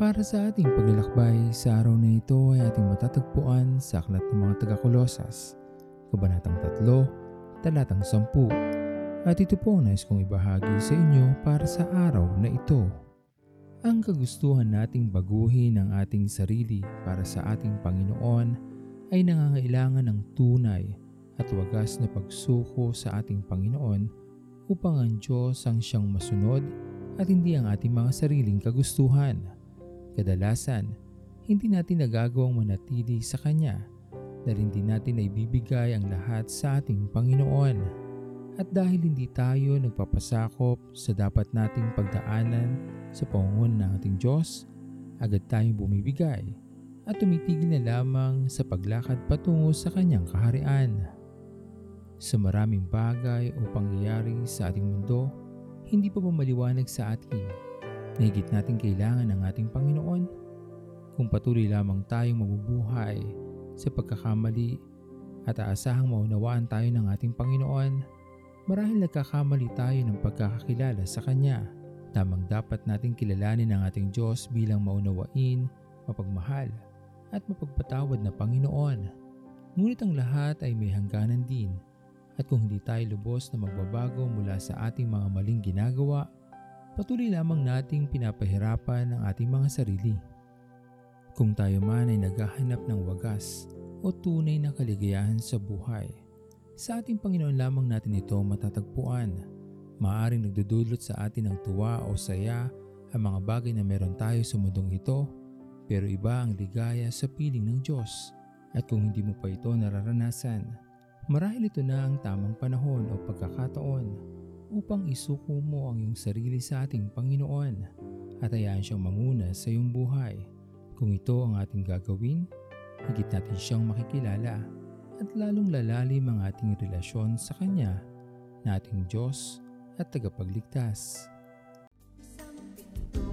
Para sa ating paglalakbay sa araw na ito ay ating matatagpuan sa Aklat ng mga Taga-Kolosas, Kabanatang 3, Talatang 10. At ito po nais kong ibahagi sa inyo para sa araw na ito. Ang kagustuhan nating baguhin ang ating sarili para sa ating Panginoon ay nangangailangan ng tunay at wagas na pagsuko sa ating Panginoon upang ang Diyos ang siyang masunod at hindi ang ating mga sariling kagustuhan. Kadalasan, hindi natin nagagawang manatili sa Kanya dahil hindi natin naibibigay ang lahat sa ating Panginoon. At dahil hindi tayo nagpapasakop sa dapat nating pagdaanan sa pangungunan ng ating Diyos, agad tayong bumibigay at tumitigil na lamang sa paglakad patungo sa Kanyang kaharian. Sa maraming bagay o pangyayari sa ating mundo, hindi pa ba maliwanag sa atin na higit natin kailangan ng ating Panginoon? Kung patuloy lamang tayong mabubuhay sa pagkakamali at aasahang maunawaan tayo ng ating Panginoon, marahil nagkakamali tayo ng pagkakakilala sa Kanya. Tamang dapat nating kilalanin ang ating Diyos bilang maunawain, mapagmahal, at mapagpatawad na Panginoon. Ngunit ang lahat ay may hangganan din at kung hindi tayo lubos na magbabago mula sa ating mga maling ginagawa, patuloy lamang nating pinapahirapan ang ating mga sarili. Kung tayo man ay naghahanap ng wagas o tunay na kaligayahan sa buhay, sa ating Panginoon lamang natin ito matatagpuan. Maaring nagdudulot sa atin ng tuwa o saya ang mga bagay na meron tayo sa mundong ito, pero iba ang ligaya sa piling ng Diyos. At kung hindi mo pa ito nararanasan, marahil ito na ang tamang panahon o pagkakataon upang isuko mo ang iyong sarili sa ating Panginoon at hayaan siyang manguna sa iyong buhay. Kung ito ang ating gagawin, higit natin siyang makikilala at lalong lalalim ang ating relasyon sa Kanya na Diyos at tagapagligtas. Isang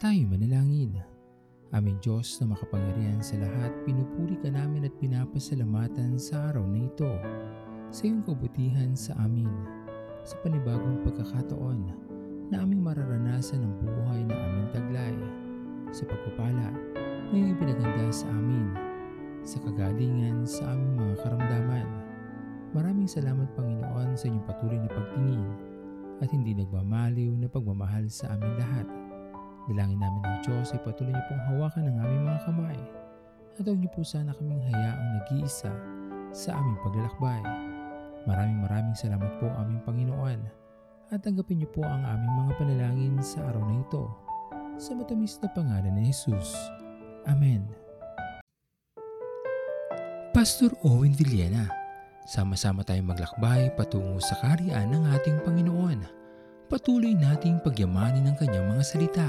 Tayo manalangin. Aming Diyos na makapangyarihan sa lahat, pinupuri ka namin at pinapasalamatan sa araw na ito sa iyong kabutihan sa amin, sa panibagong pagkakataon na aming mararanasan ang buhay na aming taglay, sa pagpupala na iyong pinaganda sa amin, sa kagalingan sa aming mga karamdaman. Maraming salamat Panginoon sa inyong patuloy na pagtingin at hindi nagmamaliw na pagmamahal sa amin lahat. Dalangin namin ng Diyos ay patuloy niyo pong hawakan ang aming mga kamay at huwag niyo po sana kaming hayaang nag-iisa sa aming paglalakbay. Maraming maraming salamat po aming Panginoon at tanggapin niyo po ang aming mga panalangin sa araw na ito. sa matamis na pangalan ni Jesus. Amen. Pastor Owen Villena, sama-sama tayong maglakbay patungo sa kariyan ng ating Panginoon. Patuloy nating pagyamanin ang kanyang mga salita